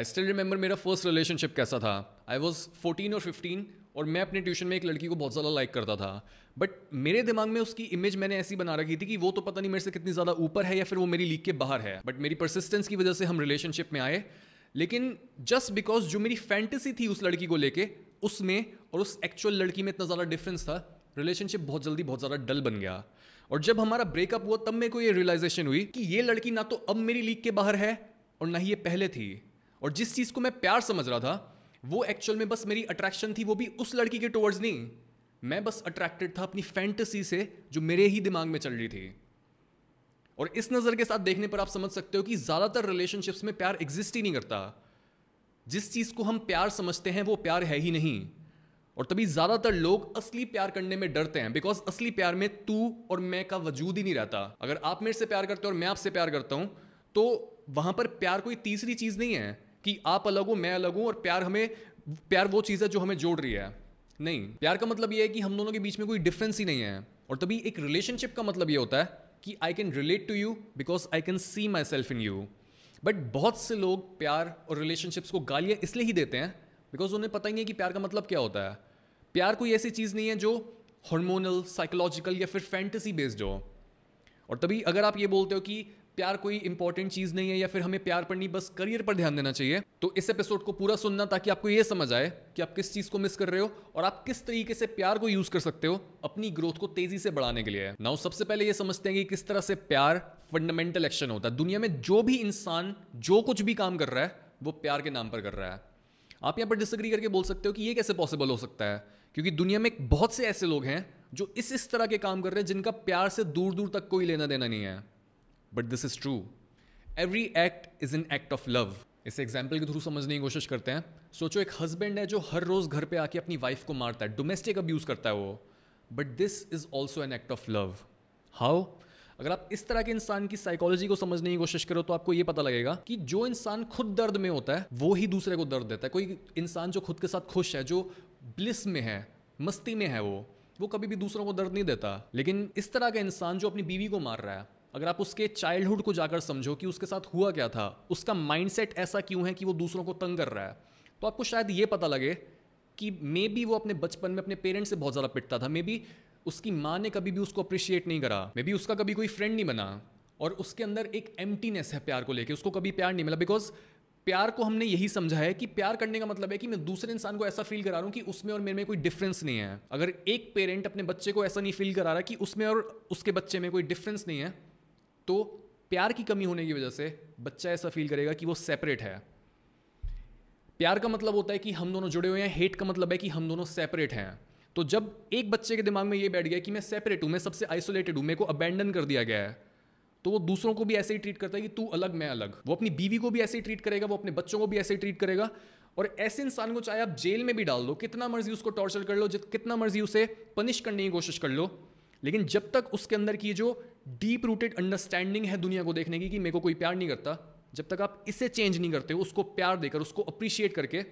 आई still remember मेरा first relationship कैसा था? आई वॉज़ फोर्टीन और फिफ्टीन और मैं अपने ट्यूशन में एक लड़की को बहुत ज़्यादा लाइक करता था। बट मेरे दिमाग में उसकी इमेज मैंने ऐसी बना रखी थी कि वो तो पता नहीं मेरे से कितनी ज़्यादा ऊपर है या फिर वो मेरी लीग के बाहर है। बट मेरी परसिस्टेंस की वजह से हम रिलेशनशिप में आए। लेकिन जस्ट बिकॉज़ जो मेरी फैंटेसी थी उस लड़की को लेके, उसमें और उस एक्चुअल लड़की में इतना ज़्यादा डिफरेंस था रिलेशनशिप बहुत जल्दी बहुत ज़्यादा डल बन गया। और जब हमारा ब्रेकअप हुआ, तब मेरे को ये रियलाइजेशन हुई कि ये लड़की ना तो अब मेरी लीग के बाहर है और ना ही ये पहले थी। और जिस चीज़ को मैं प्यार समझ रहा था, वो एक्चुअल में बस मेरी अट्रैक्शन थी, वो भी उस लड़की के टुवर्ड्स नहीं। मैं बस अट्रैक्टेड था अपनी फैंटेसी से, जो मेरे ही दिमाग में चल रही थी। और इस नज़र के साथ देखने पर आप समझ सकते हो कि ज़्यादातर रिलेशनशिप्स में प्यार एग्जिस्ट ही नहीं करता। जिस चीज़ को हम प्यार समझते हैं, वो प्यार है ही नहीं। और तभी ज़्यादातर लोग असली प्यार करने में डरते हैं बिकॉज़ असली प्यार में तू और मैं का वजूद ही नहीं रहता। अगर आप मेरे से प्यार करते हो और मैं आपसे प्यार करता हूँ तो वहाँ पर प्यार कोई तीसरी चीज़ नहीं है। कि आप अलग हो, मैं अलग हूँ और प्यार हमें, प्यार वो चीज़ है जो हमें जोड़ रही है। नहीं, प्यार का मतलब ये है कि हम दोनों के बीच में कोई डिफरेंस ही नहीं है। और तभी एक रिलेशनशिप का मतलब ये होता है कि I can relate to you because I can see myself in you but बहुत से लोग प्यार और रिलेशनशिप्स को गालियाँ इसलिए ही देते हैं बिकॉज़ उन्हें पता ही नहीं है कि प्यार का मतलब क्या होता है। प्यार कोई ऐसी चीज़ नहीं है जो हार्मोनल साइकोलॉजिकल या फिर फैंटेसी बेस्ड हो। और तभी अगर आप ये बोलते हो कि प्यार कोई इंपॉर्टेंट चीज़ नहीं है या फिर हमें प्यार पर नहीं, बस करियर पर ध्यान देना चाहिए। तो इस एपिसोड को पूरा सुनना ताकि आपको ये समझ आए कि आप किस चीज़ को मिस कर रहे हो और आप किस तरीके से प्यार को यूज़ कर सकते हो अपनी ग्रोथ को तेज़ी से बढ़ाने के लिए। नाउ सबसे पहले ये समझते हैं कि किस तरह से प्यार फंडामेंटल एक्शन होता है। दुनिया में जो भी इंसान, जो कुछ भी काम कर रहा है, वो प्यार के नाम पर कर रहा है। आप यहाँ पर डिसग्री करके बोल सकते हो कि ये कैसे पॉसिबल हो सकता है? क्योंकि दुनिया में बहुत से ऐसे लोग हैं जो इस इस तरह के काम कर रहे हैं जिनका प्यार से दूर दूर तक कोई लेना देना नहीं है। But this is true every act is an act of love इस एग्ज़ाम्पल के थ्रू समझने की कोशिश करते हैं। सोचो एक हस्बैंड है जो हर रोज घर पे आके अपनी वाइफ को मारता है। डोमेस्टिक अब्यूज करता है वो। But this is also an act of love how अगर आप इस तरह के इंसान की साइकोलॉजी को समझने की कोशिश करो तो आपको ये पता लगेगा कि जो इंसान खुद दर्द में होता है, वो ही दूसरे को दर्द देता है। कोई इंसान जो खुद के साथ खुश है, जो ब्लिस में है, मस्ती में है वो वो कभी भी दूसरों को दर्द नहीं देता। लेकिन इस तरह का इंसान जो अपनी बीवी को मार रहा है अगर आप उसके चाइल्डहुड को जाकर समझो कि उसके साथ हुआ क्या था, उसका माइंडसेट ऐसा क्यों है कि वो दूसरों को तंग कर रहा है तो आपको शायद ये पता लगे कि मे बी वो अपने बचपन में अपने पेरेंट्स से बहुत ज़्यादा पिटता था मे बी उसकी माँ ने कभी भी उसको अप्रिशिएट नहीं करा मे बी उसका कभी कोई फ्रेंड नहीं बना, और उसके अंदर एक एम्प्टीनेस है प्यार को लेके, उसको कभी प्यार नहीं मिला बिकॉज़ प्यार को हमने यही समझा है कि प्यार करने का मतलब है कि मैं दूसरे इंसान को ऐसा फील करा रहा हूँ कि उसमें और मेरे में कोई डिफरेंस नहीं है। अगर एक पेरेंट अपने बच्चे को ऐसा नहीं फील करा रहा कि उसमें और उसके बच्चे में कोई डिफरेंस नहीं है तो प्यार की कमी होने की वजह से बच्चा ऐसा फील करेगा कि वो सेपरेट है। प्यार का मतलब होता है कि हम दोनों जुड़े हुए हैं हेट का मतलब है कि हम दोनों सेपरेट हैं। तो जब एक बच्चे के दिमाग में ये बैठ गया कि मैं सेपरेट हूँ, मैं सबसे आइसोलेटेड हूँ, मेरे को अबेंडन कर दिया गया है तो वो दूसरों को भी ऐसे ही ट्रीट करता है कि तू अलग, मैं अलग। वो अपनी बीवी को भी ऐसे ही ट्रीट करेगा, वो अपने बच्चों को भी ऐसे ही ट्रीट करेगा। और ऐसे इंसान को चाहे आप जेल में भी डाल दो, कितना मर्ज़ी उसको टॉर्चर कर लो कितना मर्ज़ी उसे पनिश करने की कोशिश कर लो, लेकिन जब तक उसके अंदर की जो डीप रूटेड अंडरस्टैंडिंग है दुनिया को देखने की कि मेरे को कोई प्यार नहीं करता। जब तक आप इसे चेंज नहीं करते, उसको प्यार देकर, उसको अप्रिशिएट करके,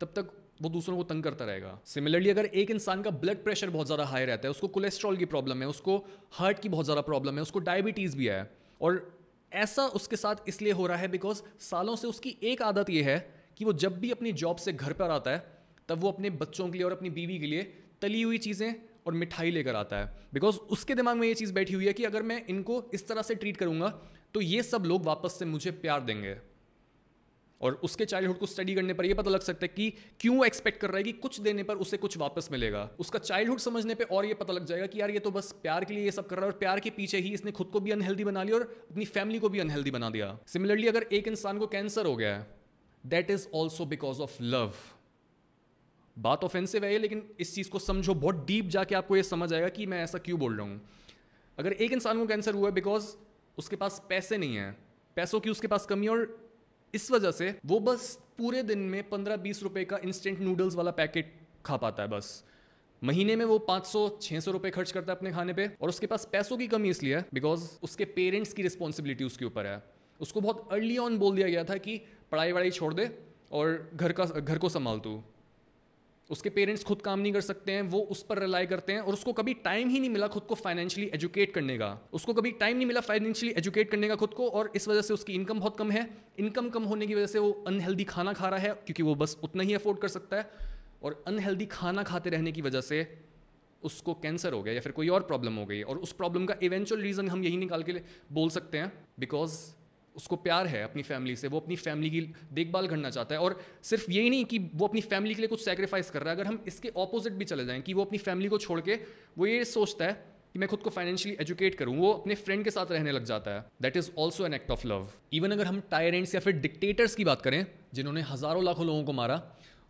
तब तक वो दूसरों को तंग करता रहेगा। सिमिलरली अगर एक इंसान का ब्लड प्रेशर बहुत ज़्यादा हाई रहता है, उसको कोलेस्ट्रॉल की प्रॉब्लम है, उसको हार्ट की बहुत ज़्यादा प्रॉब्लम है, उसको डायबिटीज़ भी है, और ऐसा उसके साथ इसलिए हो रहा है बिकॉज़ सालों से उसकी एक आदत यह है कि वो जब भी अपनी जॉब से घर पर आता है, तब वो अपने बच्चों के लिए और अपनी बीवी के लिए तली हुई चीज़ें और मिठाई लेकर आता है। बिकॉज़ उसके दिमाग में ये चीज़ बैठी हुई है कि अगर मैं इनको इस तरह से ट्रीट करूँगा तो ये सब लोग वापस से मुझे प्यार देंगे। और उसके चाइल्डहुड को स्टडी करने पर यह पता लग सकता है कि क्यों एक्सपेक्ट कर रहा है कि कुछ देने पर उसे कुछ वापस मिलेगा। उसका चाइल्डहुड समझने पे और ये पता लग जाएगा कि यार ये तो बस प्यार के लिए ये सब कर रहा है और प्यार के पीछे ही इसने खुद को भी अनहेल्दी बना लिया और अपनी फैमिली को भी अनहेल्दी बना दिया। सिमिलरली अगर एक इंसान को कैंसर हो गया that is also because of love बात ऑफेंसिव है, लेकिन इस चीज़ को समझो, बहुत डीप जाके आपको ये समझ आएगा कि मैं ऐसा क्यों बोल रहा हूँ। अगर एक इंसान को कैंसर हुआ है बिकॉज़ उसके पास पैसे नहीं हैं, पैसों की उसके पास कमी और इस वजह से वो बस पूरे दिन में पंद्रह बीस रुपये का इंस्टेंट नूडल्स वाला पैकेट खा पाता है बस। महीने में वो 500 600 रुपए खर्च करता है अपने खाने पे, और उसके पास पैसों की कमी इसलिए है बिकॉज़ उसके पेरेंट्स की रिस्पॉन्सिबिलिटी उसके ऊपर है। उसको बहुत अर्ली ऑन बोल दिया गया था कि पढ़ाई वढ़ाई छोड़ दे, और घर का, घर को संभाल तू। उसके पेरेंट्स खुद काम नहीं कर सकते हैं, वो उस पर रिलाई करते हैं और उसको कभी टाइम ही नहीं मिला खुद को फाइनेंशियली एजुकेट करने का। उसको कभी टाइम नहीं मिला फाइनेंशियली एजुकेट करने का खुद को और इस वजह से उसकी इनकम बहुत कम है। इनकम कम होने की वजह से वो अनहेल्दी खाना खा रहा है क्योंकि वो बस उतना ही अफोर्ड कर सकता है और अनहेल्दी खाना खाते रहने की वजह से उसको कैंसर हो गया या फिर कोई और प्रॉब्लम हो गई और उस प्रॉब्लम का इवेंचुअल रीज़न हम यही निकाल के बोल सकते हैं बिकॉज़ उसको प्यार है अपनी फैमिली से, वो अपनी फैमिली की देखभाल करना चाहता है और सिर्फ़ यही नहीं कि वो अपनी फैमिली के लिए कुछ सेक्रीफाइस कर रहा है। अगर हम इसके ऑपोजिट भी चले जाएँ कि वो अपनी फैमिली को छोड़ के, वो ये सोचता है कि मैं खुद को फाइनेंशियली एजुकेट करूँ, वो अपने फ्रेंड के साथ रहने लग जाता है। That is also an act of love even अगर हम टायरेंट्स या फिर डिक्टेटर्स की बात करें, जिन्होंने हज़ारों लाखों लोगों को मारा,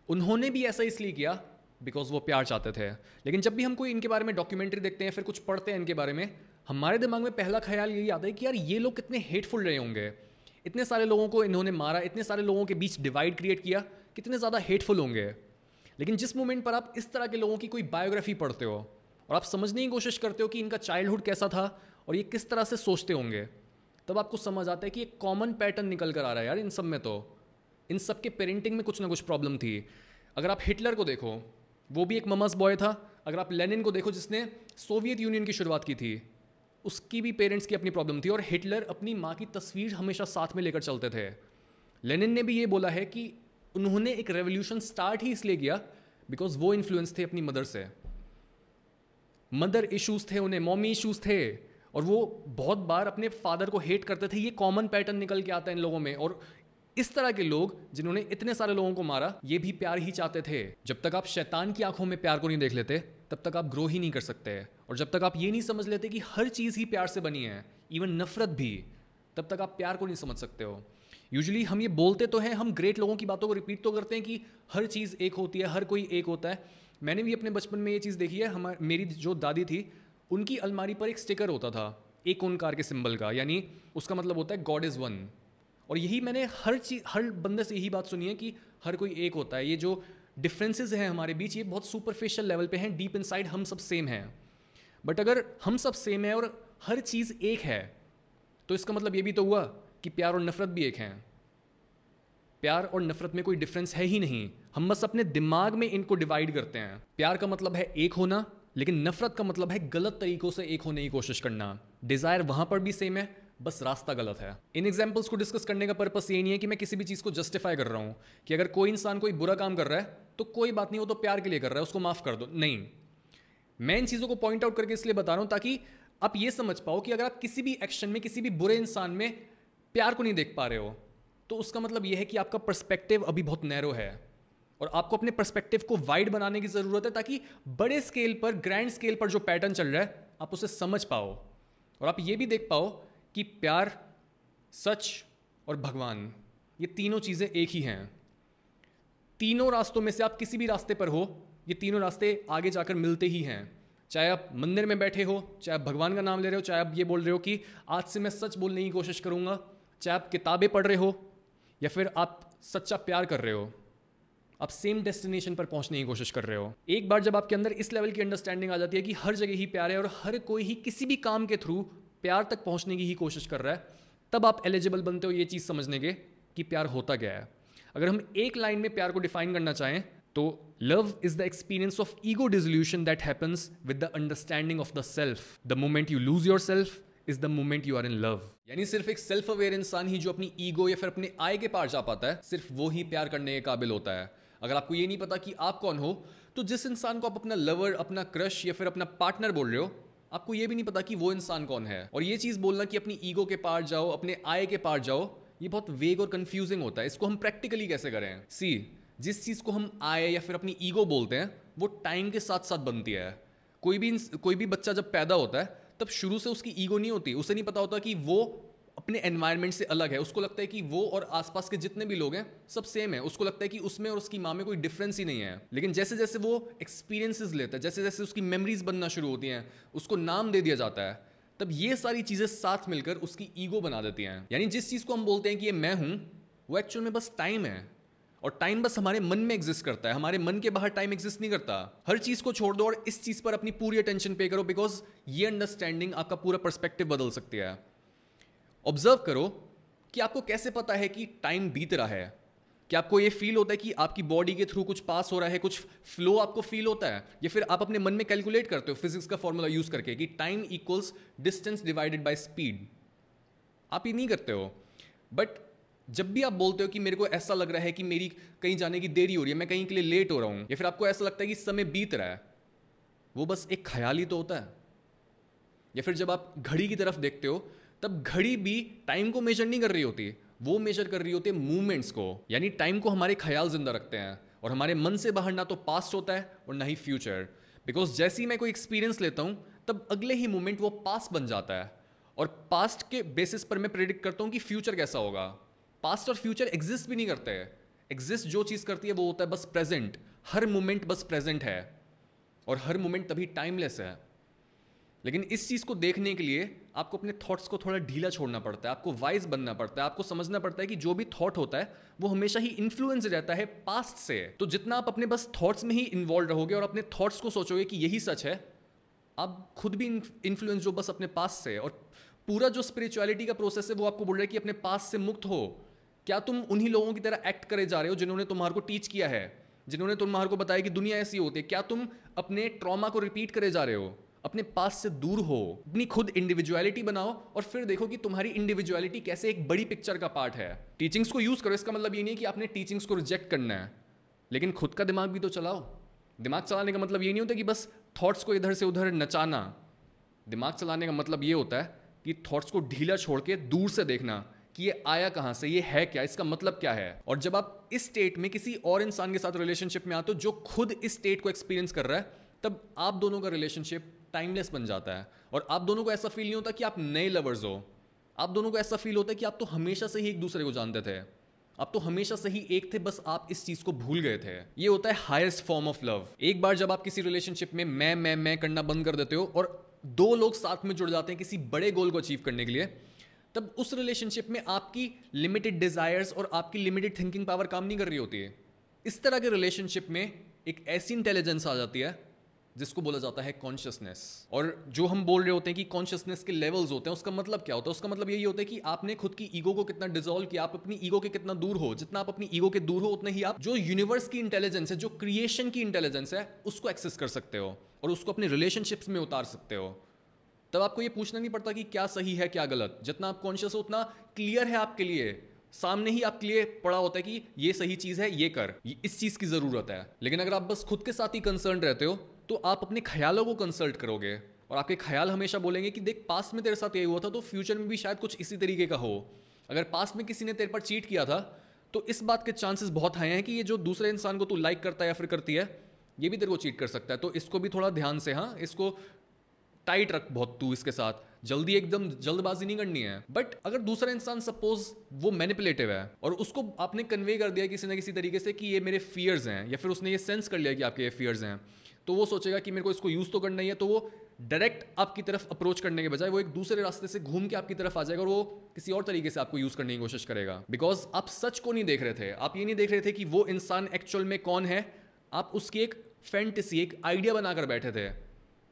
उन्होंने भी ऐसा इसलिए किया बिकॉज़ वो प्यार चाहते थे। लेकिन जब भी हम कोई इनके बारे में डॉक्यूमेंट्री देखते हैं, फिर कुछ पढ़ते हैं इनके बारे में हमारे दिमाग में पहला ख्याल यही आता है कि यार ये लोग कितने हेटफुल रहे होंगे। इतने सारे लोगों को इन्होंने मारा, इतने सारे लोगों के बीच डिवाइड क्रिएट किया, कितने ज़्यादा हेटफुल होंगे। लेकिन जिस मोमेंट पर आप इस तरह के लोगों की कोई बायोग्राफी पढ़ते हो और आप समझने की कोशिश करते हो कि इनका चाइल्डहुड कैसा था और ये किस तरह से सोचते होंगे, तब आपको समझ आता है कि एक कॉमन पैटर्न निकल कर आ रहा है यार इन सब में तो। इन सब के पेरेंटिंग में कुछ ना कुछ प्रॉब्लम थी। अगर आप हिटलर को देखो, वो भी एक ममस बॉय था। अगर आप लेनिन को देखो, जिसने सोवियत यूनियन की शुरुआत की थी उसकी भी पेरेंट्स की अपनी प्रॉब्लम थी और हिटलर अपनी माँ की तस्वीर हमेशा साथ में लेकर चलते थे। लेनिन ने भी ये बोला है कि उन्होंने एक रेवोल्यूशन स्टार्ट ही इसलिए किया बिकॉज़ वो इन्फ्लुएंस थे अपनी मदर से। मदर इश्यूज़ थे उन्हें मॉमी इश्यूज़ थे और वो बहुत बार अपने फादर को हेट करते थे। ये कॉमन पैटर्न निकल के आता है इन लोगों में और इस तरह के लोग जिन्होंने इतने सारे लोगों को मारा, ये भी प्यार ही चाहते थे। जब तक आप शैतान की आँखों में प्यार को नहीं देख लेते तब तक आप ग्रो ही नहीं कर सकते। और जब तक आप ये नहीं समझ लेते कि हर चीज़ ही प्यार से बनी है इवन नफरत भी, तब तक आप प्यार को नहीं समझ सकते हो। यूजली हम ये बोलते तो हैं, हम ग्रेट लोगों की बातों को रिपीट तो करते हैं कि हर चीज़ एक होती है, हर कोई एक होता है। मैंने भी अपने बचपन में ये चीज़ देखी है, हमारी, मेरी जो दादी थी, उनकी अलमारी पर एक स्टिकर होता था, एक ओनकार के सिंबल का, यानी उसका मतलब होता है गॉड इज़ वन और यही मैंने हर चीज़, हर बंदे से यही बात सुनी है कि हर कोई एक होता है। ये जो डिफरेंसेस हैं हमारे बीच, ये बहुत सुपरफिशियल लेवल पे हैं डीप इनसाइड हम सब सेम हैं। बट अगर हम सब सेम है और हर चीज़ एक है तो इसका मतलब ये भी तो हुआ कि प्यार और नफरत भी एक हैं। प्यार और नफरत में कोई डिफरेंस है ही नहीं। हम बस अपने दिमाग में इनको डिवाइड करते हैं। प्यार का मतलब है एक होना, लेकिन नफरत का मतलब है गलत तरीकों से एक होने की कोशिश करना। डिज़ायर वहाँ पर भी सेम है बस रास्ता गलत है। इन एग्जाम्पल्स को डिस्कस करने का पर्पस ये नहीं है कि मैं किसी भी चीज़ को जस्टिफाई कर रहा हूँ कि अगर कोई इंसान कोई बुरा काम कर रहा है तो कोई बात नहीं, वो तो प्यार के लिए कर रहा है, उसको माफ़ कर दो। नहीं। मैं इन चीज़ों को पॉइंट आउट करके इसलिए बता रहा हूँ ताकि आप ये समझ पाओ कि अगर आप किसी भी एक्शन में, किसी भी बुरे इंसान में प्यार को नहीं देख पा रहे हो तो उसका मतलब यह है कि आपका पर्सपेक्टिव अभी बहुत नैरो है और आपको अपने पर्सपेक्टिव को वाइड बनाने की ज़रूरत है ताकि बड़े स्केल पर ग्रैंड स्केल पर जो पैटर्न चल रहा है, आप उसे समझ पाओ और आप ये भी देख पाओ कि प्यार, सच और भगवान, ये तीनों चीज़ें एक ही हैं। तीनों रास्तों में से आप किसी भी रास्ते पर हो, ये तीनों रास्ते आगे जाकर मिलते ही हैं। चाहे आप मंदिर में बैठे हो, चाहे आप भगवान का नाम ले रहे हो, चाहे आप ये बोल रहे हो कि आज से मैं सच बोलने की कोशिश करूँगा, चाहे आप किताबें पढ़ रहे हो, या फिर आप सच्चा प्यार कर रहे हो, आप सेम डेस्टिनेशन पर पहुँचने की कोशिश कर रहे हो। एक बार जब आपके अंदर इस लेवल की अंडरस्टैंडिंग आ जाती है कि हर जगह ही प्यार है और हर कोई ही किसी भी काम के थ्रू प्यार तक पहुँचने की ही कोशिश कर रहा है, तब आप एलिजिबल बनते हो ये चीज़ समझने के कि प्यार होता क्या है। अगर हम एक लाइन में प्यार को डिफाइन करना चाहें तो love is the experience of ego dissolution that happens with the understanding of the self the moment you lose yourself is the moment you are in love यानी सिर्फ़ एक सेल्फ अवेयर इंसान ही जो अपनी ईगो या फिर अपने आय के पार जा पाता है, सिर्फ़ वो ही प्यार करने के काबिल होता है। अगर आपको ये नहीं पता कि आप कौन हो तो जिस इंसान को आप अपना लवर अपना क्रश या फिर अपना पार्टनर बोल रहे हो आपको ये भी नहीं पता कि वो इंसान कौन है। और ये चीज़ बोलना कि अपनी ईगो के पार जाओ, अपने आय के पार जाओ, ये बहुत वेग और कंफ्यूजिंग होता है। इसको हम प्रैक्टिकली कैसे करें? सी जिस चीज़ को हम आय या फिर अपनी ईगो बोलते हैं, वो टाइम के साथ साथ बनती है। कोई भी कोई भी बच्चा जब पैदा होता है, तब शुरू से उसकी ईगो नहीं होती। उसे नहीं पता होता कि वो अपने एनवायरनमेंट से अलग है। उसको लगता है कि वो और आसपास के जितने भी लोग हैं, सब सेम है। उसको लगता है कि उसमें और उसकी माँ में कोई डिफरेंस ही नहीं है। लेकिन जैसे जैसे वो एक्सपीरियंसेस लेता है जैसे जैसे उसकी मेमोरीज बनना शुरू होती हैं, उसको नाम दे दिया जाता है, तब ये सारी चीज़ें साथ मिलकर उसकी ईगो बना देती हैं। यानी जिस चीज़ को हम बोलते हैं कि ये मैं हूँ, वो एक्चुअल में बस टाइम है। और टाइम बस हमारे मन में एग्जिस्ट करता है। हमारे मन के बाहर टाइम एग्जिस्ट नहीं करता। हर चीज़ को छोड़ दो और इस चीज़ पर अपनी पूरी अटेंशन पे करो बिकॉज़ ये अंडरस्टैंडिंग आपका पूरा परस्पेक्टिव बदल सकती है। ऑब्ज़र्व करो कि आपको कैसे पता है कि टाइम बीत रहा है। क्या आपको ये फील होता है कि आपकी बॉडी के थ्रू कुछ पास हो रहा है, कुछ फ्लो आपको फील होता है, या फिर आप अपने मन में कैलकुलेट करते हो फिजिक्स का फॉर्मूला यूज़ करके कि time equals distance divided by speed आप ये नहीं करते हो। बट जब भी आप बोलते हो कि मेरे को ऐसा लग रहा है कि मेरी कहीं जाने की देरी हो रही है, मैं कहीं के लिए लेट हो रहा हूँ, या फिर आपको ऐसा लगता है कि समय बीत रहा है, वो बस एक ख्याल ही तो होता है। या फिर जब आप घड़ी की तरफ़ देखते हो तब घड़ी भी टाइम को मेजर नहीं कर रही होती। वो मेजर कर रही होती है मूवमेंट्स को, यानी टाइम को हमारे ख्याल ज़िंदा रखते हैं। और हमारे मन से बाहर ना तो पास्ट होता है और ना ही फ्यूचर बिकॉज़ जैसे ही मैं कोई एक्सपीरियंस लेता हूँ, तब अगले ही मोमेंट वो पास्ट बन जाता है। और पास्ट के बेसिस पर मैं प्रिडिक्ट करता हूँ कि फ्यूचर कैसा होगा। पास्ट और फ्यूचर एग्जिस्ट भी नहीं करते। हैं एग्जिस्ट जो चीज़ करती है वो होता है बस प्रेजेंट हर मोमेंट बस प्रेजेंट है। और हर मोमेंट तभी टाइमलेस है। लेकिन इस चीज़ को देखने के लिए आपको अपने थॉट्स को थोड़ा ढीला छोड़ना पड़ता है, आपको वाइज बनना पड़ता है, आपको समझना पड़ता है कि जो भी थॉट होता है, वो हमेशा ही इन्फ्लुएंस रहता है पास्ट से। तो जितना आप अपने बस थॉट्स में ही इन्वॉल्व रहोगे और अपने थॉट्स को सोचोगे कि यही सच है, आप खुद भी इन्फ्लुएंस जो बस अपने पास से और पूरा जो स्पिरिचुअलिटी का प्रोसेस है, वो आपको बोल रहा है कि अपने पास से मुक्त हो। क्या तुम उन्हीं लोगों की तरह एक्ट करे जा रहे हो जिन्होंने तुम्हारे को टीच किया है, जिन्होंने तुम्हारे को बताया कि दुनिया ऐसी होती है? क्या तुम अपने ट्रॉमा को रिपीट करे जा रहे हो? अपने पास से दूर हो, अपनी खुद इंडिविजुअलिटी बनाओ और फिर देखो कि तुम्हारी इंडिविजुअलिटी कैसे एक बड़ी पिक्चर का पार्ट है। टीचिंग्स को यूज़ करो, इसका मतलब ये नहीं है कि आपने टीचिंग्स को रिजेक्ट करना है। लेकिन खुद का दिमाग भी तो चलाओ। दिमाग चलाने का मतलब ये नहीं होता कि बस थॉट्स को इधर से उधर नचाना। दिमाग चलाने का मतलब ये होता है कि थॉट्स को ढीला छोड़ के दूर से देखना कि ये आया कहाँ से, ये है क्या, इसका मतलब क्या है। और जब आप इस स्टेट में किसी और इंसान के साथ रिलेशनशिप में आते हो जो खुद इस स्टेट को एक्सपीरियंस कर रहा है, तब आप दोनों का रिलेशनशिप टाइमलेस बन जाता है। और आप दोनों को ऐसा फील नहीं होता कि आप नए लवर्स हो। आप दोनों को ऐसा फील होता है कि आप तो हमेशा से ही एक दूसरे को जानते थे। आप तो हमेशा से ही एक थे, बस आप इस चीज़ को भूल गए थे। ये होता है हाईएस्ट फॉर्म ऑफ़ लव एक बार जब आप किसी रिलेशनशिप में मैं मैं मैं करना बंद कर देते हो और दो लोग साथ में जुड़ जाते हैं किसी बड़े गोल को अचीव करने के लिए, तब उस रिलेशनशिप में आपकी लिमिटेड डिजायर्स और आपकी लिमिटेड थिंकिंग पावर काम नहीं कर रही होती है। इस तरह के रिलेशनशिप में एक ऐसी इंटेलिजेंस आ जाती है जिसको बोला जाता है कॉन्शियसनेस और जो हम बोल रहे होते हैं कि कॉन्शियसनेस के लेवल्स होते हैं, उसका मतलब क्या होता है? उसका मतलब यही होता है कि आपने खुद की ईगो को कितना डिजोल्व किया, आप अपनी ईगो के कितना दूर हो। जितना आप अपनी ईगो के दूर हो, उतने ही आप जो यूनिवर्स की इंटेलिजेंस है, जो क्रिएशन की इंटेलिजेंस है, उसको एक्सेस कर सकते हो और उसको अपने रिलेशनशिप्स में उतार सकते हो। तब आपको ये पूछना नहीं पड़ता कि क्या सही है, क्या गलत। जितना आप कॉन्शियस हो, उतना क्लियर है आपके लिए। सामने ही आपके लिए पड़ा होता है कि ये सही चीज़ है, ये कर। ये इस चीज़ की ज़रूरत है। लेकिन अगर आप बस खुद के साथ ही कंसर्न रहते हो तो आप अपने ख्यालों को कंसल्ट करोगे और आपके ख्याल हमेशा बोलेंगे कि देख पास्ट में तेरे साथ ये हुआ था तो फ्यूचर में भी शायद कुछ इसी तरीके का हो। अगर पास्ट में किसी ने तेरे पर चीट किया था तो इस बात के चांसेस बहुत हाई हैं कि ये जो दूसरे इंसान को तू लाइक करता है या फिर करती है, ये भी तेरे को चीट कर सकता है। तो इसको भी थोड़ा ध्यान से हाँ इसको टाइट रख बहुत तू इसके साथ। जल्दी एकदम जल्दबाजी नहीं करनी है। बट अगर दूसरा इंसान सपोज़ वो मैनिपुलेटिव है और उसको आपने कन्वे कर दिया किसी ना किसी तरीके से कि ये मेरे फियर्स हैं या फिर उसने ये सेंस कर लिया कि आपके ये फियर्स हैं तो वो सोचेगा कि मेरे को इसको यूज़ तो करना ही है तो वो डायरेक्ट आपकी तरफ़ अप्रोच करने के बजाय वो एक दूसरे रास्ते से घूम के आपकी तरफ़ आ जाएगा और वो किसी और तरीके से आपको यूज़ करने की कोशिश करेगा। बिकॉज़ आप सच को नहीं देख रहे थे। आप ये नहीं देख रहे थे कि वो इंसान एक्चुअल में कौन है। आप उसकी एक फैंटेसी एक आइडिया बनाकर बैठे थे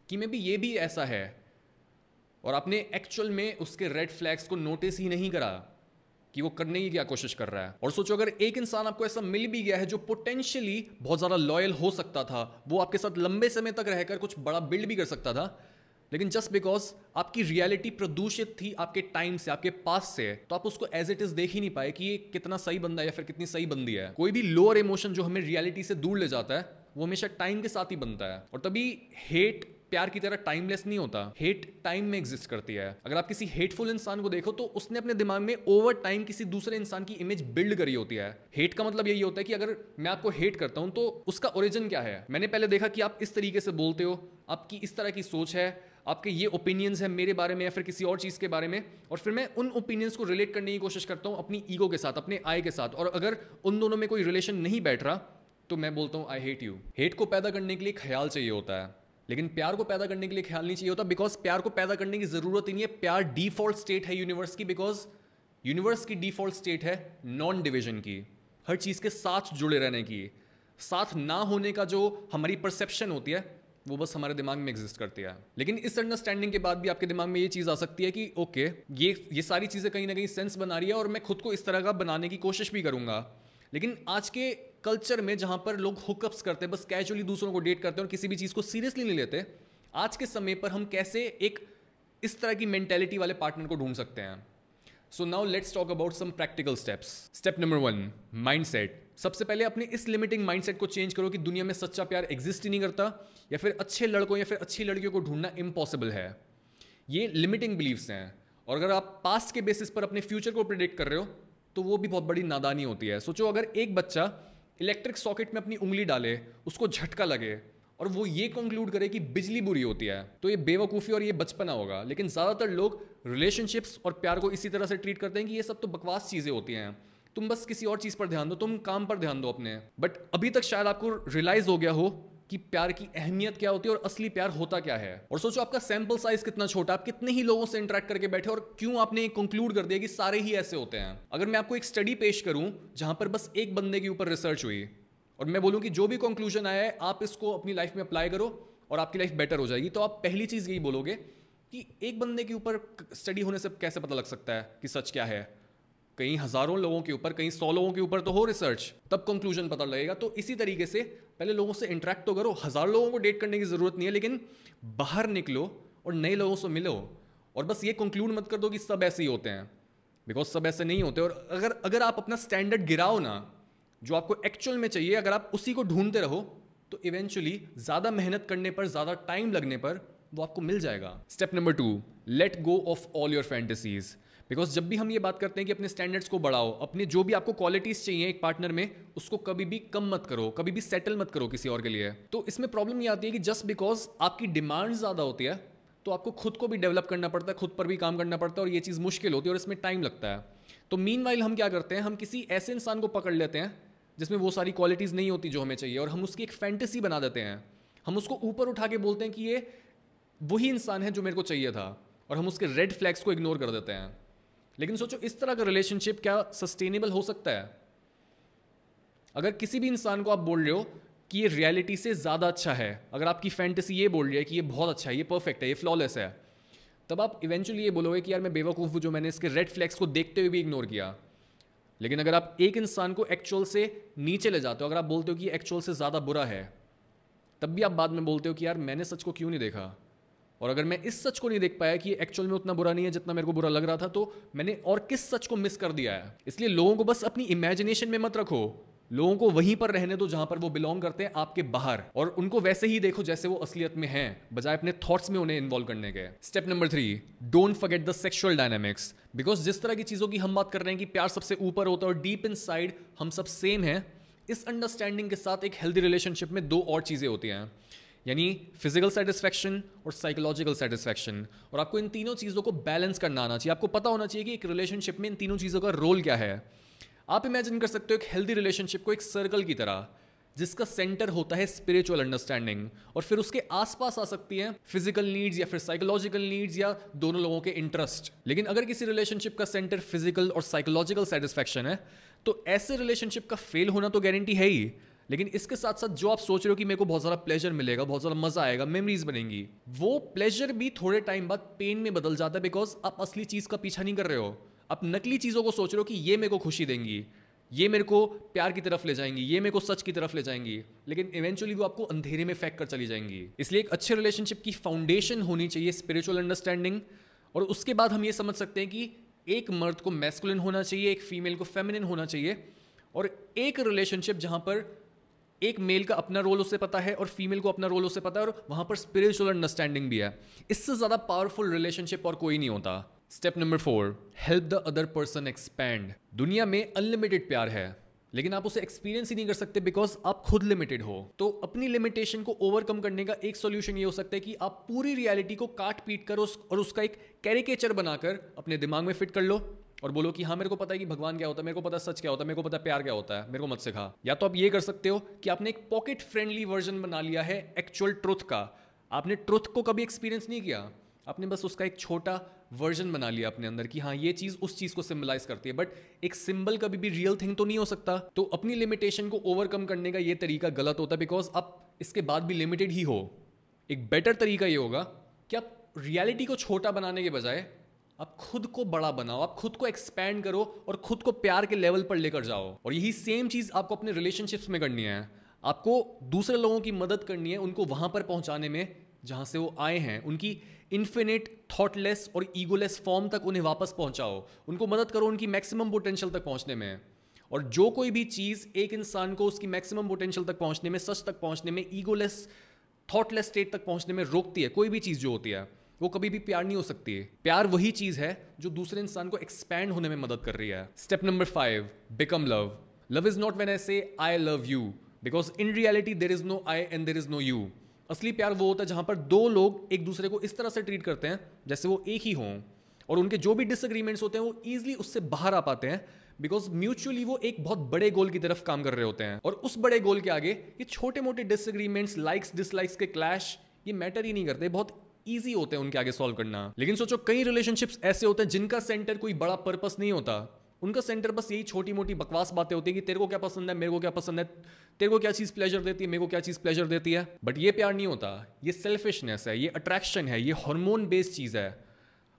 कि मे भी ये भी ऐसा है। और आपने एक्चुअल में उसके रेड फ्लैग्स को नोटिस ही नहीं करा। कि वो करने की क्या कोशिश कर रहा है। और सोचो, अगर एक इंसान आपको ऐसा मिल भी गया है जो पोटेंशियली बहुत ज़्यादा लॉयल हो सकता था, वो आपके साथ लंबे समय तक रहकर कुछ बड़ा बिल्ड भी कर सकता था, लेकिन जस्ट बिकॉज़ आपकी रियलिटी प्रदूषित थी आपके टाइम से, आपके पास से तो आप उसको एज इट इज़ देख ही नहीं पाए कि ये कितना सही बंदा है या फिर कितनी सही बंदी है। कोई भी लोअर इमोशन जो हमें रियलिटी से दूर ले जाता है, वो हमेशा टाइम के साथ ही बनता है। और तभी हेट प्यार की तरह टाइमलेस नहीं होता। हेट टाइम में एग्जिस्ट करती है। अगर आप किसी हेटफुल इंसान को देखो तो उसने अपने दिमाग में ओवर टाइम किसी दूसरे इंसान की इमेज बिल्ड करी होती है। हेट का मतलब यही होता है कि अगर मैं आपको हेट करता हूँ तो उसका ओरिजिन क्या है? मैंने पहले देखा कि आप इस तरीके से बोलते हो, आपकी इस तरह की सोच है, आपके ये ओपिनियंस हैं मेरे बारे में या फिर किसी और चीज़ के बारे में, और फिर मैं उन ओपिनियंस को रिलेट करने की कोशिश करता हूँ अपनी ईगो के साथ, अपने आई के साथ, और अगर उन दोनों में कोई रिलेशन नहीं बैठ रहा तो मैं बोलता हूँ आई हेट यू हेट को पैदा करने के लिए ख्याल चाहिए होता है। लेकिन प्यार को पैदा करने के लिए ख्याल नहीं चाहिए होता बिकॉज़ प्यार को पैदा करने की ज़रूरत ही नहीं है। प्यार डिफ़ॉल्ट स्टेट है यूनिवर्स की बिकॉज़ यूनिवर्स की डिफ़ॉल्ट स्टेट है नॉन डिविजन की, हर चीज़ के साथ जुड़े रहने की। साथ ना होने का जो हमारी परसेप्शन होती है, वो बस हमारे दिमाग में एग्जिस्ट करती है। लेकिन इस अंडरस्टैंडिंग के बाद भी आपके दिमाग में ये चीज़ आ सकती है कि ओके ये ये सारी चीज़ें कहीं ना कहीं सेंस बना रही है और मैं खुद को इस तरह का बनाने की कोशिश भी करूँगा। लेकिन आज के कल्चर में जहाँ पर लोग हुकअप्स करते हैं, बस कैजुअली दूसरों को डेट करते हैं और किसी भी चीज़ को सीरियसली नहीं लेते, आज के समय पर हम कैसे एक इस तरह की मेंटेलिटी वाले पार्टनर को ढूंढ सकते हैं? So now let's talk about some practical steps step number one mindset सबसे पहले अपने इस लिमिटिंग माइंडसेट को चेंज करो कि दुनिया में सच्चा प्यार एग्जिस्ट ही नहीं करता, या फिर अच्छे लड़कों या फिर अच्छी लड़कियों को ढूंढना इम्पॉसिबल है। ये लिमिटिंग बिलीव्स हैं। और अगर आप पास्ट के बेसिस पर अपने फ्यूचर को प्रिडिक्ट कर रहे हो तो वो भी बहुत बड़ी नादानी होती है। सोचो अगर एक बच्चा इलेक्ट्रिक सॉकेट में अपनी उंगली डाले, उसको झटका लगे और वो ये कंक्लूड करे कि बिजली बुरी होती है। तो ये बेवकूफ़ी और ये बचपना होगा। लेकिन ज़्यादातर लोग रिलेशनशिप्स और प्यार को इसी तरह से ट्रीट करते हैं कि ये सब तो बकवास चीज़ें होती हैं। तुम बस किसी और चीज़ पर ध्यान दो, तुम काम पर ध्यान दो अपने। बट अभी तक शायद आपको रियलाइज़ हो गया हो कि प्यार की अहमियत क्या होती है और असली प्यार होता क्या है? और सोचो आपका सैंपल साइज़ कितना छोटा, आप कितने ही लोगों से इंटरेक्ट करके बैठे और क्यों आपने कंक्लूड कर दिया कि सारे ही ऐसे होते हैं? अगर मैं आपको एक स्टडी पेश करूँ, जहाँ पर बस एक बंदे के ऊपर रिसर्च हुई, और मैं बोलूँ कि जो भी कंक्लूजन आया है, आप इसको अपनी लाइफ में अप्लाई करो और आपकी लाइफ बेटर हो जाएगी। तो आप पहली चीज़ यही बोलोगे कि एक बंदे के ऊपर स्टडी होने से कैसे पता लग सकता है कि सच क्या है? कई हज़ारों लोगों के ऊपर कई सौ लोगों के ऊपर तो हो रिसर्च तब कंक्लूजन पता लगेगा। तो इसी तरीके से पहले लोगों से इंटरेक्ट तो करो। हज़ार लोगों को डेट करने की ज़रूरत नहीं है, लेकिन बाहर निकलो और नए लोगों से मिलो और बस ये कंक्लूड मत कर दो कि सब ऐसे ही होते हैं। बिकॉज़ सब ऐसे नहीं होते और अगर अगर आप अपना स्टैंडर्ड गिराओ ना, जो आपको एक्चुअल में चाहिए, अगर आप उसी को ढूंढते रहो तो इवेंचुअली ज़्यादा मेहनत करने पर, ज़्यादा टाइम लगने पर वो आपको मिल जाएगा। Step number two let go of all your fantasies because जब भी हम ये बात करते हैं कि अपने स्टैंडर्ड्स को बढ़ाओ, अपने जो भी आपको क्वालिटीज़ चाहिए एक पार्टनर में, उसको कभी भी कम मत करो, कभी भी सेटल मत करो किसी और के लिए। तो इसमें प्रॉब्लम ये आती है कि जस्ट बिकॉज़ आपकी डिमांड ज़्यादा होती है तो आपको खुद को भी डेवलप करना पड़ता है, खुद पर भी काम करना पड़ता है और ये चीज़ मुश्किल होती है और इसमें टाइम लगता है। तो मीन हम क्या करते हैं, हम किसी ऐसे इंसान को पकड़ लेते हैं, जिसमें वो सारी क्वालिटीज़ नहीं होती जो हमें चाहिए और हम उसकी एक फैंटेसी बना देते हैं। हम उसको ऊपर उठा के बोलते हैं कि ये वही इंसान है जो मेरे को चाहिए था और हम उसके रेड फ्लैग्स को इग्नोर कर देते हैं। लेकिन सोचो, इस तरह का रिलेशनशिप क्या सस्टेनेबल हो सकता है? अगर किसी भी इंसान को आप बोल रहे हो कि ये रियलिटी से ज़्यादा अच्छा है, अगर आपकी फैंटेसी ये बोल रही है कि ये बहुत अच्छा है, ये परफेक्ट है, ये फ्लॉलेस है, तब आप इवेंचुअली ये बोलोगे कि यार मैं बेवकूफ़ हूँ जो मैंने इसके रेड फ्लैग्स को देखते हुए भी इग्नोर किया। लेकिन अगर आप एक इंसान को एक्चुअल से नीचे ले जाते हो, अगर आप बोलते हो कि एक्चुअल से ज़्यादा बुरा है, तब भी आप बाद में बोलते हो कि यार मैंने सच को क्यों नहीं देखा? और अगर मैं इस सच को नहीं देख पाया कि एक्चुअल में उतना बुरा नहीं है जितना मेरे को बुरा लग रहा था तो मैंने और किस सच को मिस कर दिया है? इसलिए लोगों को बस अपनी इमेजिनेशन में मत रखो। लोगों को वहीं पर रहने दो जहाँ पर वो बिलोंग करते हैं, आपके बाहर। और उनको वैसे ही देखो जैसे वो असलियत में हैं, बजाय अपने थॉट्स में उन्हें इन्वॉल्व करने के। Step number three don't forget the sexual dynamics because जिस तरह की चीज़ों की हम बात कर रहे हैं कि प्यार सबसे ऊपर होता है और डीप इन हम सब सेम है, इस अंडरस्टैंडिंग के साथ एक हेल्दी रिलेशनशिप में दो और चीज़ें होती हैं। यानी फ़िज़िकल सेटिस्फैक्शन और साइकोलॉजिकल सेटिस्फैक्शन और आपको इन तीनों चीज़ों को बैलेंस करना आना चाहिए। आपको पता होना चाहिए कि एक रिलेशनशिप में इन तीनों चीज़ों का रोल क्या है। आप इमेजिन कर सकते हो एक हेल्दी रिलेशनशिप को एक सर्कल की तरह, जिसका सेंटर होता है स्पिरिचुअल अंडरस्टैंडिंग और फिर उसके आसपास आ सकती हैं फ़िज़िकल नीड्स या फिर साइकोलॉजिकल नीड्स या दोनों लोगों के इंटरेस्ट लेकिन अगर किसी रिलेशनशिप का सेंटर फ़िज़िकल और साइकोलॉजिकल सेटिस्फैक्शन है तो ऐसे रिलेशनशिप का फेल होना तो गारंटी है ही। लेकिन इसके साथ साथ जो आप सोच रहे हो कि मेरे को बहुत ज़्यादा प्लेजर मिलेगा, बहुत ज़्यादा मज़ा आएगा मेमरीज बनेंगी, वो प्लेजर भी थोड़े टाइम बाद पेन में बदल जाता है बिकॉज़ आप असली चीज़ का पीछा नहीं कर रहे हो। आप नकली चीज़ों को सोच रहे हो कि ये मेरे को खुशी देंगी, ये मेरे को प्यार की तरफ़ ले जाएँगी, ये मेरे को सच की तरफ़ ले जाएँगी, लेकिन इवेंचुअली वो आपको अंधेरे में फेंक कर चली जाएँगी। इसलिए एक अच्छे रिलेशनशिप की फाउंडेशन होनी चाहिए स्पिरिचुअल अंडरस्टैंडिंग और उसके बाद हम ये समझ सकते हैं कि एक मर्द को मैस्कुलिन होना चाहिए, एक फीमेल को फेमिनिन होना चाहिए और एक रिलेशनशिप जहाँ पर एक मेल का अपना रोल उसे पता है और फीमेल को अपना रोल उसे पता है और वहाँ पर स्पिरिचुअल अंडरस्टैंडिंग भी है। इससे ज़्यादा पावरफुल रिलेशनशिप और कोई नहीं होता। Step number four help the other person expand दुनिया में अनलिमिटेड प्यार है, लेकिन आप उसे एक्सपीरियंस ही नहीं कर सकते बिकॉज़ आप खुद लिमिटेड हो। तो अपनी लिमिटेशन को ओवरकम करने का एक सोल्यूशन ये हो सकता है कि आप पूरी रियलिटी को काट पीट कर उस, और उसका एक कैरिकेचर बनाकर अपने दिमाग में फिट कर लो। और बोलो कि हाँ मेरे को पता है कि भगवान क्या होता है, मेरे को पता सच क्या होता है, मेरे को पता प्यार क्या होता है, मेरे को मत सिखा। या तो आप ये कर सकते हो कि आपने एक पॉकेट फ्रेंडली वर्जन बना लिया है एक्चुअल ट्रुथ का। आपने ट्रुथ को कभी एक्सपीरियंस नहीं किया। आपने बस उसका एक छोटा वर्जन बना लिया अपने अंदर कि हाँ ये चीज़ उस चीज़ को सिम्बलाइज करती है। बट एक सिंबल कभी भी रियल थिंग तो नहीं हो सकता। तो अपनी लिमिटेशन को ओवरकम करने का ये तरीका गलत होता है बिकॉज़ आप इसके बाद भी लिमिटेड ही हो। एक बेटर तरीका ये होगा कि आप रियलिटी को छोटा बनाने के बजाय आप खुद को बड़ा बनाओ आप खुद को एक्सपैंड करो और खुद को प्यार के लेवल पर लेकर जाओ। और यही सेम चीज़ आपको अपने रिलेशनशिप्स में करनी है। आपको दूसरे लोगों की मदद करनी है उनको वहाँ पर पहुँचाने में, जहाँ से वो आए हैं। उनकी इन्फिनिट थॉटलेस और ईगोलेस फॉर्म तक उन्हें वापस पहुंचाओ। उनको मदद करो उनकी मैक्सिमम पोटेंशियल तक पहुँचने में। और जो कोई भी चीज़ एक इंसान को उसकी मैक्सिमम पोटेंशियल तक पहुँचने में, सच तक पहुँचने में ईगोलेस थॉटलेस स्टेट तक पहुँचने में रोकती है, कोई भी चीज़ जो होती है। वो कभी भी प्यार नहीं हो सकती है। प्यार वही चीज़ है जो दूसरे इंसान को एक्सपैंड होने में मदद कर रही है। Step number five become love love is not when I say I love you because in reality there is no I and there is no you असली प्यार वो होता है जहाँ पर दो लोग एक दूसरे को इस तरह से ट्रीट करते हैं जैसे वो एक ही हों। और उनके जो भी डिसएग्रीमेंट्स होते हैं, वो ईजिली उससे बाहर आ पाते हैं बिकॉज़ म्यूचुअली वो एक बहुत बड़े गोल की तरफ़ काम कर रहे होते हैं। और उस बड़े गोल के आगे ये छोटे मोटे डिसएग्रीमेंट्स लाइक्स डिसलाइक्स के क्लैश ये मैटर ही नहीं करते, बहुत ईजी होते हैं उनके आगे सॉल्व करना। लेकिन सोचो, कई रिलेशनशिप्स ऐसे होते हैं जिनका सेंटर कोई बड़ा पर्पस नहीं होता। उनका सेंटर बस यही छोटी मोटी बकवास बातें होती है कि तेरे को क्या पसंद है, मेरे को क्या पसंद है, तेरे को क्या चीज़ प्लेजर देती है, मेरे को क्या चीज़ प्लेजर देती है। बट ये प्यार नहीं होता। ये सेल्फिशनेस है, ये अट्रैक्शन है, ये हार्मोन बेस्ड चीज़ है।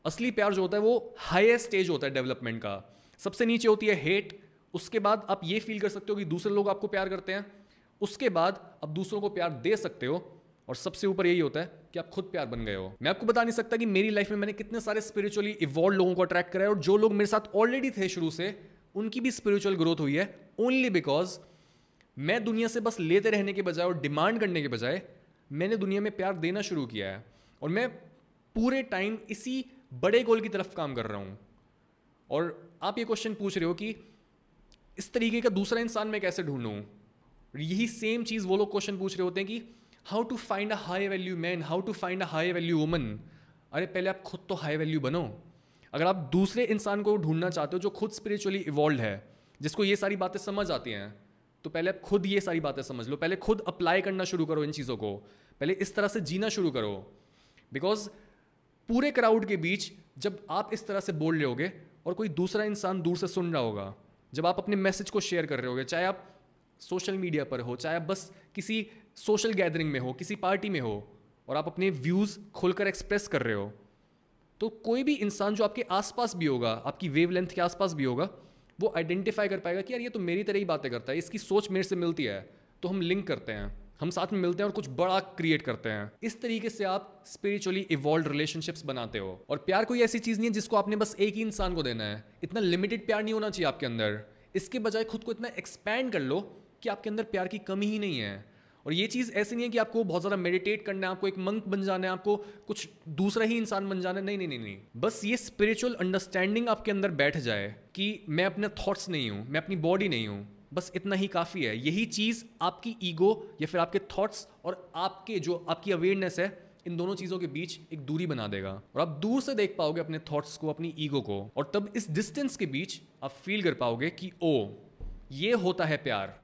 असली प्यार जो होता है वो हाईएस्ट स्टेज होता है डेवलपमेंट का। सबसे नीचे होती है हेट उसके बाद आप ये फील कर सकते हो कि दूसरे लोग आपको प्यार करते हैं। उसके बाद आप दूसरों को प्यार दे सकते हो। और सबसे ऊपर यही होता है कि आप खुद प्यार बन गए हो। मैं आपको बता नहीं सकता कि मेरी लाइफ में मैंने कितने सारे स्पिरिचुअली इवॉल्व लोगों को अट्रैक्ट करा है और जो लोग मेरे साथ ऑलरेडी थे शुरू से, उनकी भी स्पिरिचुअल ग्रोथ हुई है ओनली बिकॉज़ मैं दुनिया से बस लेते रहने के बजाय और डिमांड करने के बजाय मैंने दुनिया में प्यार देना शुरू किया है। और मैं पूरे टाइम इसी बड़े गोल की तरफ़ काम कर रहा हूँ। और आप ये क्वेश्चन पूछ रहे हो कि इस तरीके का दूसरा इंसान मैं कैसे ढूंढूं? यही सेम चीज़ वो लोग क्वेश्चन पूछ रहे होते हैं कि how to find a high value man how to find a high value woman अरे, पहले आप खुद तो हाई वैल्यू बनो। अगर आप दूसरे इंसान को ढूंढना चाहते हो जो खुद स्पिरिचुअली इवॉल्व है, जिसको ये सारी बातें समझ आती हैं तो पहले आप खुद ये सारी बातें समझ लो। पहले खुद अप्लाई करना शुरू करो इन चीज़ों को। पहले इस तरह से जीना शुरू करो। बिकॉज़ पूरे क्राउड के बीच जब आप इस तरह से बोल रहे होगे और कोई दूसरा इंसान दूर से सुन रहा होगा, जब आप अपने मैसेज को शेयर कर रहे होगे, चाहे आप सोशल मीडिया पर हो, चाहे आप बस किसी सोशल गैदरिंग में हो, किसी पार्टी में हो, और आप अपने व्यूज़ खुलकर एक्सप्रेस कर रहे हो तो कोई भी इंसान जो आपके आसपास भी होगा, आपकी वेव लेंथ के आसपास भी होगा, वो आइडेंटिफाई कर पाएगा कि यार ये तो मेरी तरह ही बातें करता है, इसकी सोच मेरे से मिलती है तो हम लिंक करते हैं, हम साथ में मिलते हैं और कुछ बड़ा क्रिएट करते हैं। इस तरीके से आप स्पिरिचुअली इवॉल्व रिलेशनशिप्स बनाते हो, और प्यार कोई ऐसी चीज़ नहीं है जिसको आपने बस एक ही इंसान को देना है, इतना लिमिटेड प्यार नहीं होना चाहिए आपके अंदर, इसके बजाय खुद को इतना एक्सपैंड कर लो कि आपके अंदर प्यार की कमी ही नहीं है। और ये चीज़ ऐसी नहीं है कि आपको बहुत ज़्यादा मेडिटेट करना है, आपको एक मंक बन जाना है, आपको कुछ दूसरा ही इंसान बन जाना है। नहीं नहीं नहीं नहीं। बस ये स्पिरिचुअल अंडरस्टैंडिंग आपके अंदर बैठ जाए कि मैं अपने थॉट्स नहीं हूँ, मैं अपनी बॉडी नहीं हूँ, बस इतना ही काफ़ी है। यही चीज़ आपकी ईगो या फिर आपके थॉट्स और आपके जो आपकी अवेयरनेस है, इन दोनों चीज़ों के बीच एक दूरी बना देगा। और आप दूर से देख पाओगे अपने थॉट्स को, अपनी ईगो को। और तब इस डिस्टेंस के बीच आप फील कर पाओगे कि ओ ये होता है प्यार।